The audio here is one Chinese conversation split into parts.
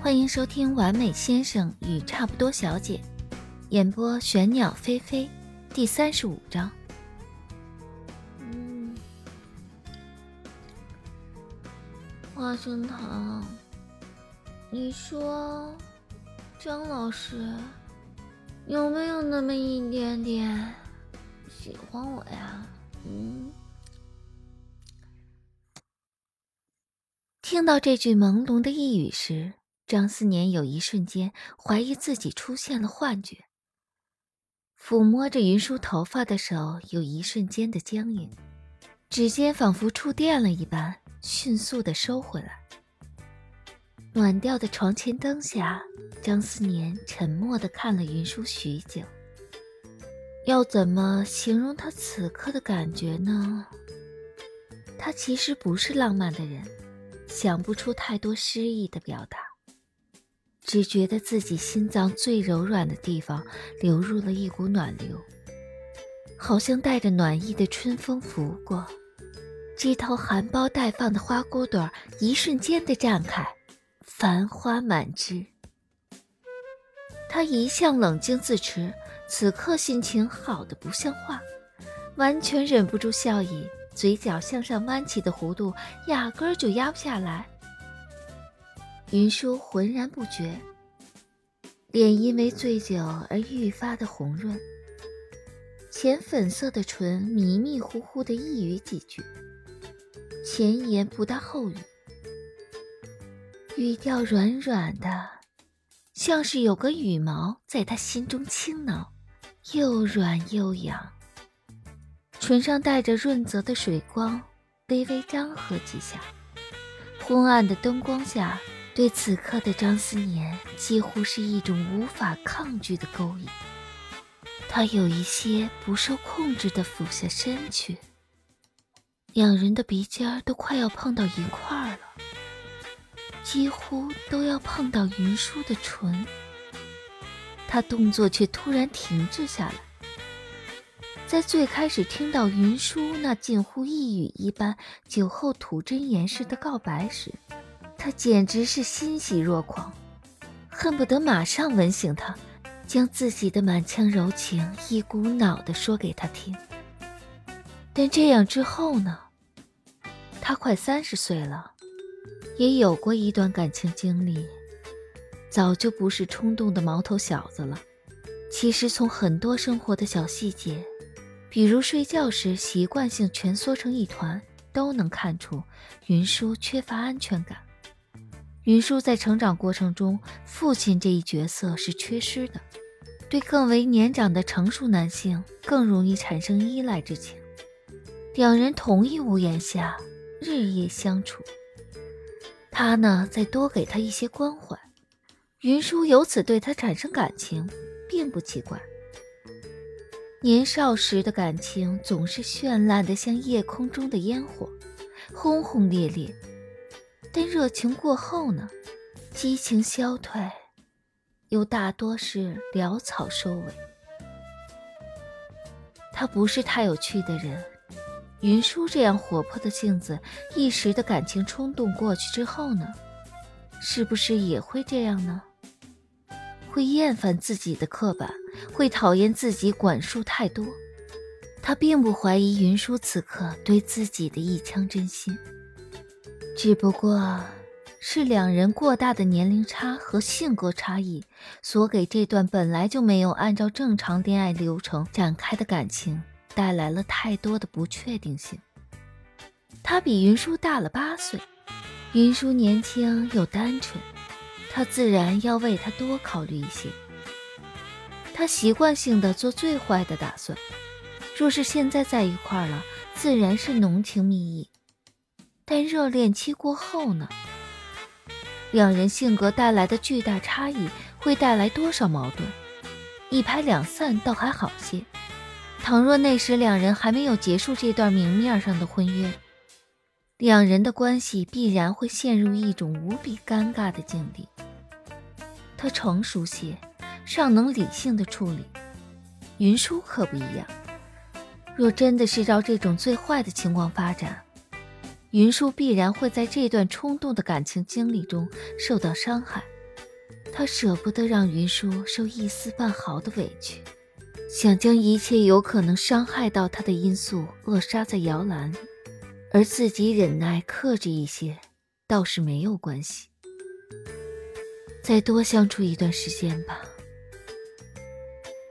欢迎收听《完美先生与差不多小姐》，演播玄鸟飞飞，第三十五章。嗯，花生糖，你说，张老师有没有那么一点点喜欢我呀？嗯。听到这句朦胧的呓语时，张思年有一瞬间怀疑自己出现了幻觉。抚摸着云舒头发的手有一瞬间的僵硬，指尖仿佛触电了一般，迅速的收回来。暖调的床前灯下，张思年沉默的看了云舒许久。要怎么形容他此刻的感觉呢？他其实不是浪漫的人。想不出太多诗意的表达，只觉得自己心脏最柔软的地方流入了一股暖流，好像带着暖意的春风拂过，枝头含苞待放的花骨朵儿一瞬间的绽开，繁花满枝。他一向冷静自持，此刻心情好的不像话，完全忍不住笑意。嘴角向上弯起的弧度，压根儿就压不下来。云舒浑然不觉，脸因为醉酒而愈发的红润，浅粉色的唇迷迷糊糊的一语几句，前言不搭后语，语调软软的，像是有个羽毛在他心中轻挠，又软又痒。唇上带着润泽的水光，微微张合几下。昏暗的灯光下，对此刻的张思年几乎是一种无法抗拒的勾引。他有一些不受控制的俯下身去，两人的鼻尖都快要碰到一块儿了，几乎都要碰到云舒的唇。他动作却突然停滞下来。在最开始听到云舒那近乎一语一般、酒后吐真言似的告白时，他简直是欣喜若狂，恨不得马上吻醒他，将自己的满腔柔情一股脑的说给他听。但这样之后呢？他快三十岁了，也有过一段感情经历，早就不是冲动的毛头小子了。其实从很多生活的小细节。比如睡觉时习惯性蜷缩成一团，都能看出云舒缺乏安全感。云舒在成长过程中，父亲这一角色是缺失的，对更为年长的成熟男性更容易产生依赖之情。两人同一屋檐下，日夜相处，他呢再多给他一些关怀，云舒由此对他产生感情，并不奇怪。年少时的感情总是绚烂的像夜空中的烟火，轰轰烈烈。但热情过后呢，激情消退，又大多是潦草收尾。他不是太有趣的人，云舒这样活泼的性子，一时的感情冲动过去之后呢，是不是也会这样呢？会厌烦自己的刻板。会讨厌自己管束太多，他并不怀疑云舒此刻对自己的一腔真心，只不过是两人过大的年龄差和性格差异，所给这段本来就没有按照正常恋爱流程展开的感情带来了太多的不确定性。他比云舒大了八岁，云舒年轻又单纯，他自然要为他多考虑一些。他习惯性的做最坏的打算，若是现在在一块了，自然是浓情蜜意。但热恋期过后呢？两人性格带来的巨大差异会带来多少矛盾？一拍两散倒还好些。倘若那时两人还没有结束这段明面上的婚约，两人的关系必然会陷入一种无比尴尬的境地。他成熟些。尚能理性的处理，云舒可不一样。若真的是照这种最坏的情况发展，云舒必然会在这段冲动的感情经历中受到伤害，他舍不得让云舒受一丝半毫的委屈，想将一切有可能伤害到他的因素扼杀在摇篮里，而自己忍耐克制一些，倒是没有关系。再多相处一段时间吧。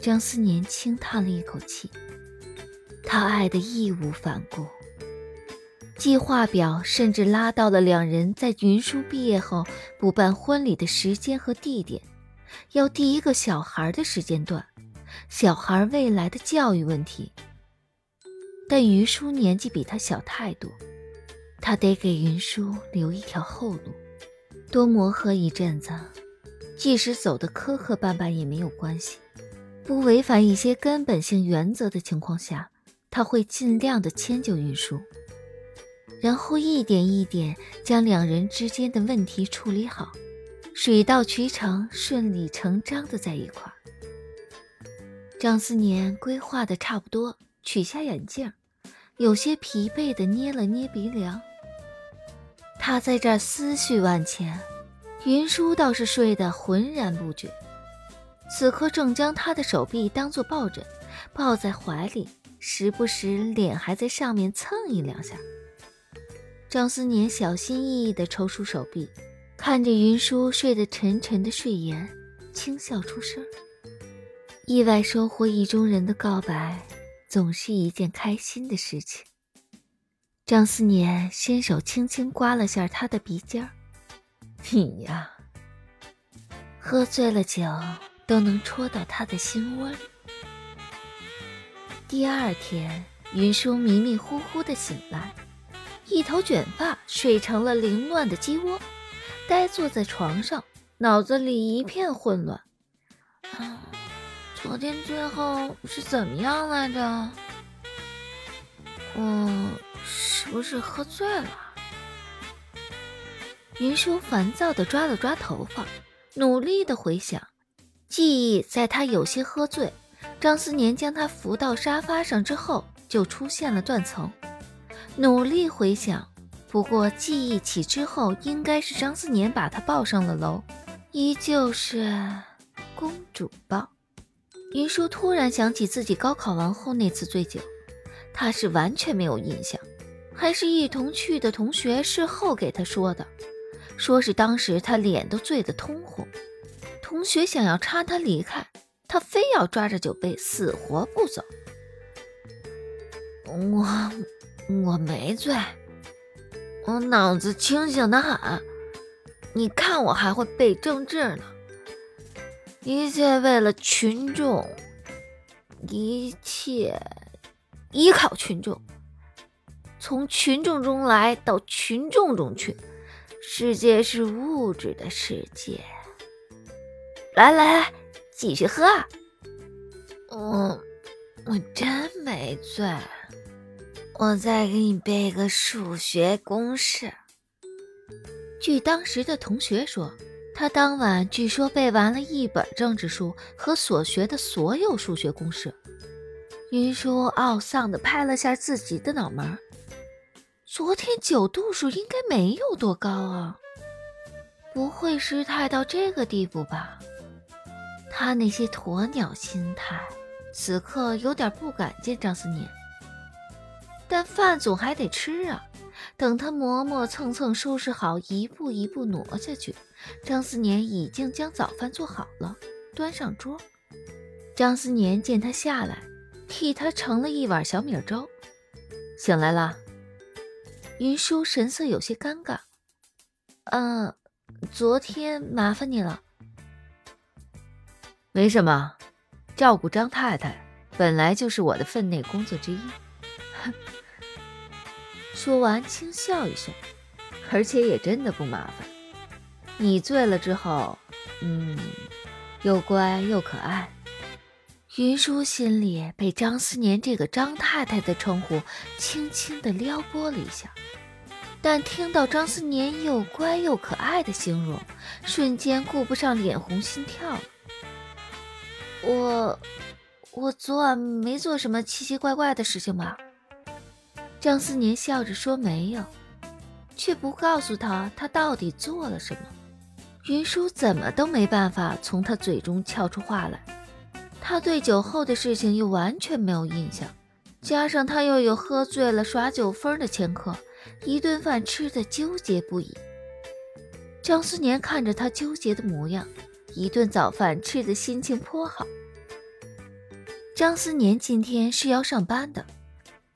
张思年轻叹了一口气，他爱的义无反顾。计划表甚至拉到了两人在云舒毕业后补办婚礼的时间和地点，要第一个小孩的时间段，小孩未来的教育问题。但云舒年纪比他小太多，他得给云舒留一条后路，多磨合一阵子，即使走得磕磕绊绊也没有关系，不违反一些根本性原则的情况下，他会尽量的迁就云舒。然后一点一点将两人之间的问题处理好，水到渠成，顺理成章的在一块儿。张思年规划的差不多，取下眼镜，有些疲惫的捏了捏鼻梁。他在这思绪万千，云舒倒是睡得浑然不觉，此刻正将他的手臂当做抱枕，抱在怀里，时不时脸还在上面蹭一两下。张思年小心翼翼地抽出手臂，看着云舒睡得沉沉的睡颜，轻笑出声。意外收获意中人的告白，总是一件开心的事情。张思年伸手轻轻刮了下他的鼻尖儿：“你呀，喝醉了酒都能戳到他的心窝里。”第二天，云舒迷迷糊糊地醒来。一头卷发睡成了凌乱的鸡窝，呆坐在床上，脑子里一片混乱。啊，昨天最后是怎么样来着？我是不是喝醉了？云舒烦躁地抓了抓头发，努力地回想，记忆在他有些喝醉，张思年将他扶到沙发上之后，就出现了断层。努力回想，不过记忆起之后，应该是张思年把他抱上了楼，依旧是公主抱。云舒突然想起自己高考完后那次醉酒，他是完全没有印象，还是一同去的同学事后给他说的，说是当时他脸都醉得通红，同学想要搀他离开，他非要抓着酒杯死活不走。我。我没醉，我脑子清醒的很。你看我还会背政治呢。一切为了群众，一切依靠群众，从群众中来到群众中去。世界是物质的世界。来来来，继续喝。我我真没醉。我再给你背个数学公式。据当时的同学说，他当晚据说背完了一本政治书和所学的所有数学公式。云舒懊丧地拍了下自己的脑门，昨天酒度数应该没有多高啊，不会失态到这个地步吧？他那些鸵鸟心态，此刻有点不敢见张思念。但饭总还得吃啊！等他磨磨蹭蹭收拾好，一步一步挪下去，张思年已经将早饭做好了，端上桌。张思年见他下来，替他盛了一碗小米粥。醒来了，云舒神色有些尴尬。嗯，昨天麻烦你了。没什么，照顾张太太本来就是我的分内工作之一。哼。说完，轻笑一声，而且也真的不麻烦。你醉了之后，嗯，又乖又可爱。云舒心里被张思年这个张太太的称呼轻轻的撩拨了一下，但听到张思年又乖又可爱的形容，瞬间顾不上脸红心跳了。我，我昨晚没做什么奇奇怪怪的事情吧？张思年笑着说：“没有，却不告诉他他到底做了什么。”云舒怎么都没办法从他嘴中撬出话来。他对酒后的事情又完全没有印象，加上他又有喝醉了耍酒疯的前科，一顿饭吃的纠结不已。张思年看着他纠结的模样，一顿早饭吃的心情颇好。张思年今天是要上班的，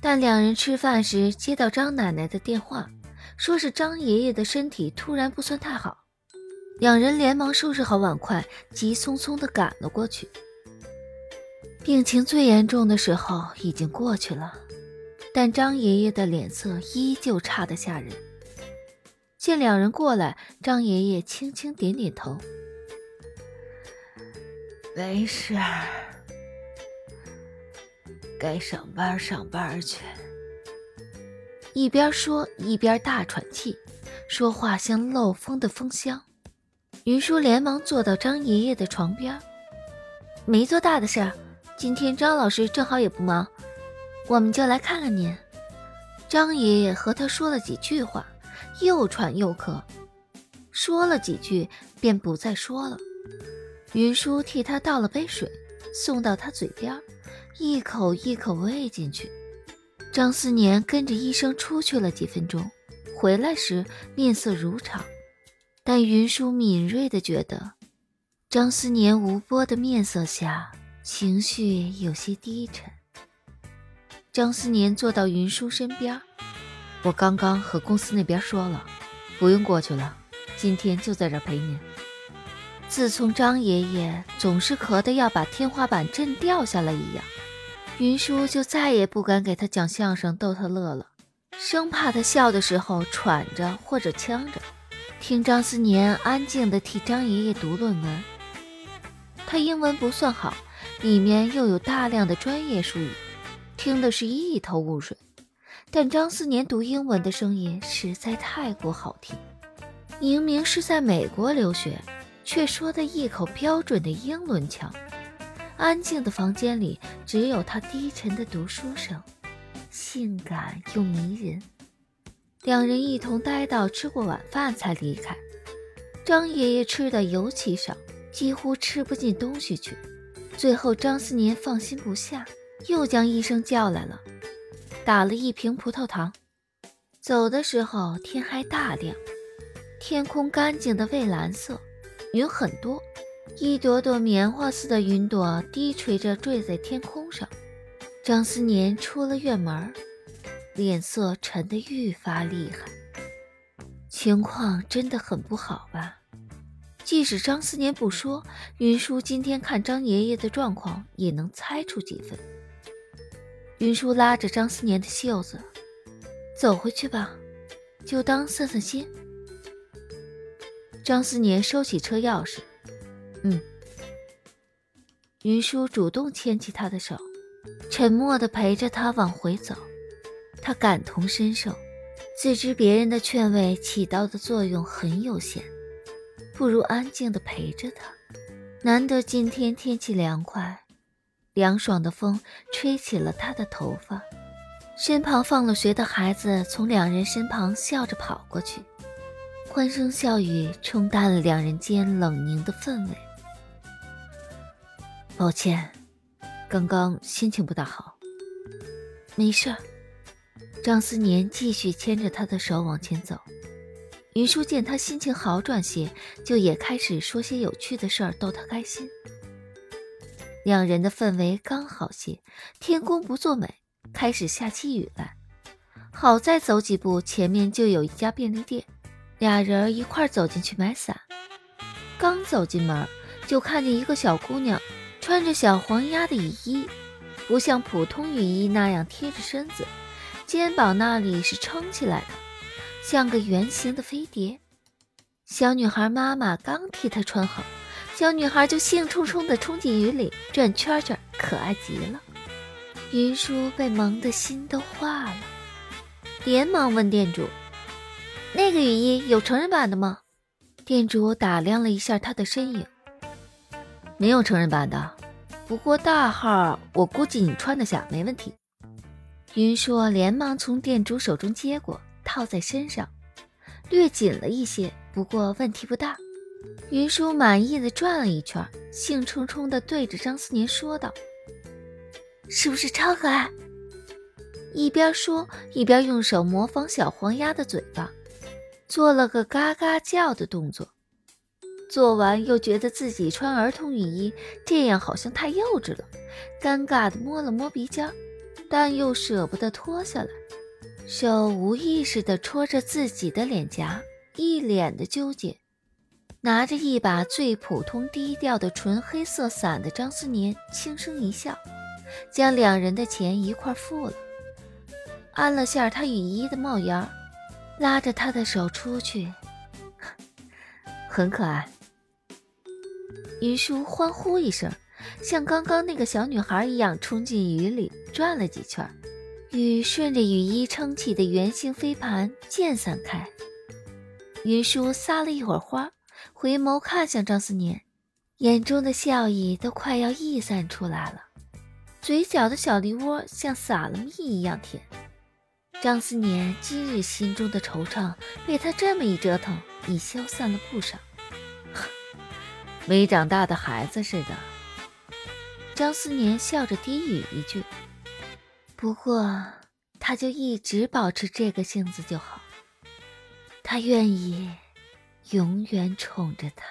但两人吃饭时接到张奶奶的电话，说是张爷爷的身体突然不算太好，两人连忙收拾好碗筷，急匆匆地赶了过去。病情最严重的时候已经过去了，但张爷爷的脸色依旧差得吓人。见两人过来，张爷爷轻轻点点头：“没事。”该上班上班去。一边说一边大喘气，说话像漏风的风箱。云舒连忙坐到张爷爷的床边，没做大的事儿。今天张老师正好也不忙，我们就来看看您。张爷爷和他说了几句话，又喘又咳，说了几句便不再说了。云舒替他倒了杯水，送到他嘴边。一口一口喂进去，张思年跟着医生出去了几分钟，回来时面色如常，但云舒敏锐的觉得，张思年无波的面色下，情绪有些低沉。张思年坐到云舒身边，我刚刚和公司那边说了，不用过去了，今天就在这陪您。自从张爷爷总是咳得要把天花板震掉下来一样。云舒就再也不敢给他讲相声逗他乐了，生怕他笑的时候喘着或者呛着。听张思年安静地替张爷爷读论文，他英文不算好，里面又有大量的专业术语，听的是一头雾水。但张思年读英文的声音实在太过好听，明明是在美国留学，却说的一口标准的英伦腔。安静的房间里只有他低沉的读书声，性感又迷人。两人一同待到吃过晚饭才离开。张爷爷吃的尤其少，几乎吃不进东西去。最后张思年放心不下，又将医生叫来了，打了一瓶葡萄糖。走的时候天还大亮，天空干净的蔚蓝色，云很多。一朵朵棉花似的云朵低垂着坠在天空上。张思年出了院门，脸色沉得愈发厉害，情况真的很不好吧？即使张思年不说，云舒今天看张爷爷的状况也能猜出几分。云舒拉着张思年的袖子，走回去吧，就当散散心。张思年收起车钥匙。嗯，云舒主动牵起他的手，沉默地陪着他往回走。他感同身受，自知别人的劝慰起到的作用很有限，不如安静地陪着他。难得今天天气凉快，凉爽的风吹起了他的头发。身旁放了学的孩子从两人身旁笑着跑过去，欢声笑语冲淡了两人间冷凝的氛围。抱歉，刚刚心情不大好。没事儿。张思年继续牵着他的手往前走。云舒见他心情好转些，就也开始说些有趣的事儿逗他开心。两人的氛围刚好些，天公不作美，开始下起雨来。好在走几步，前面就有一家便利店，俩人一块走进去买伞。刚走进门，就看见一个小姑娘。穿着小黄鸭的雨衣，不像普通雨衣那样贴着身子，肩膀那里是撑起来的，像个圆形的飞碟。小女孩妈妈刚替她穿好，小女孩就兴冲冲地冲进雨里转圈圈，可爱极了。云舒被萌的心都化了，连忙问店主：“那个雨衣有成人版的吗？”店主打量了一下她的身影，没有成人版的。不过大号，我估计你穿得下，没问题。云舒连忙从店主手中接过，套在身上，略紧了一些，不过问题不大。云舒满意的转了一圈，兴冲冲的对着张思年说道：“是不是超可爱？”一边说一边用手模仿小黄鸭的嘴巴，做了个嘎嘎叫的动作。做完又觉得自己穿儿童雨衣这样好像太幼稚了，尴尬的摸了摸鼻尖，但又舍不得脱下来，手无意识的戳着自己的脸颊，一脸的纠结。拿着一把最普通低调的纯黑色伞的张思年轻声一笑，将两人的钱一块付了，安了下他雨衣的帽檐，拉着他的手出去，很可爱。云舒欢呼一声，像刚刚那个小女孩一样冲进雨里转了几圈，雨顺着雨衣撑起的圆形飞盘溅散开。云舒撒了一会儿花，回眸看向张思年，眼中的笑意都快要溢散出来了，嘴角的小梨窝像撒了蜜一样甜。张思年今日心中的惆怅，被他这么一折腾，已消散了不少。没长大的孩子似的，张思年笑着低语一句：“不过，他就一直保持这个性子就好。他愿意永远宠着她。”